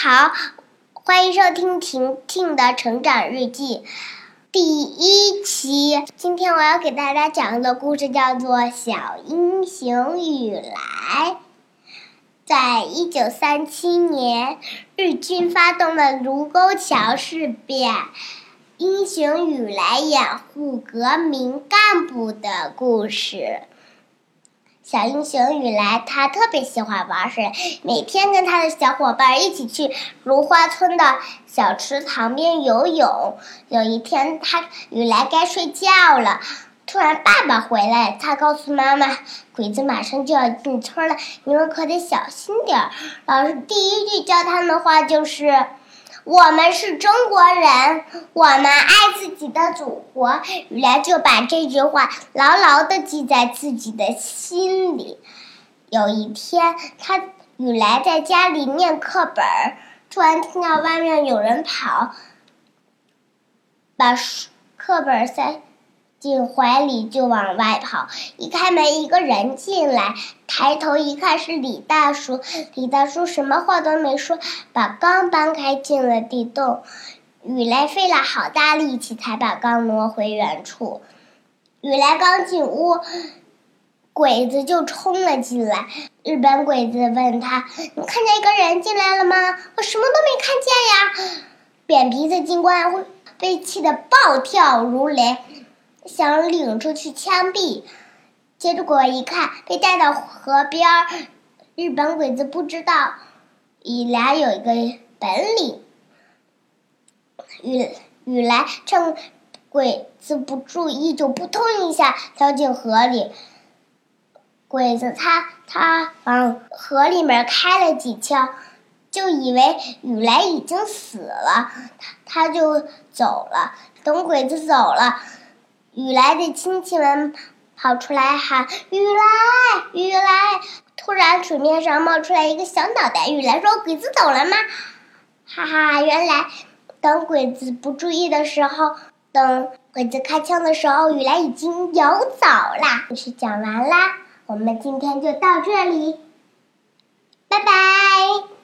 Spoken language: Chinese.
好，欢迎收听婷婷的成长日记第一期。今天我要给大家讲的故事叫做《小英雄雨来》。在一九三七年，日军发动了卢沟桥事变，英雄雨来掩护革命干部的故事。小英雄雨来，他特别喜欢玩水，每天跟他的小伙伴一起去芦花村的小池塘边游泳。有一天，他雨来该睡觉了，突然爸爸回来，他告诉妈妈：“鬼子马上就要进村了，你们可得小心点儿。”老师第一句教他们的话就是。我们是中国人，我们爱自己的祖国。雨来就把这句话牢牢的记在自己的心里。有一天，他雨来在家里念课本突然听到外面有人跑，把书课本塞。进怀里就往外跑，一开门，一个人进来，抬头一看是李大叔。李大叔什么话都没说，把缸搬开进了地洞。雨来费了好大力气才把缸挪回原处。雨来刚进屋，鬼子就冲了进来。日本鬼子问他：“你看见一个人进来了吗？”“我什么都没看见呀！”扁鼻子警官被气得暴跳如雷。想领出去枪毙，结果一看被带到河边儿。日本鬼子不知道雨来有一个本领，雨雨来趁鬼子不注意，就扑通一下跳进河里。鬼子他他往河里面开了几枪，就以为雨来已经死了，他他就走了。等鬼子走了。雨来的亲戚们跑出来喊：“雨来，雨来！”突然，水面上冒出来一个小脑袋。雨来说：“鬼子走了吗？”哈哈，原来等鬼子不注意的时候，等鬼子开枪的时候，雨来已经游走了。故事讲完啦，我们今天就到这里，拜拜。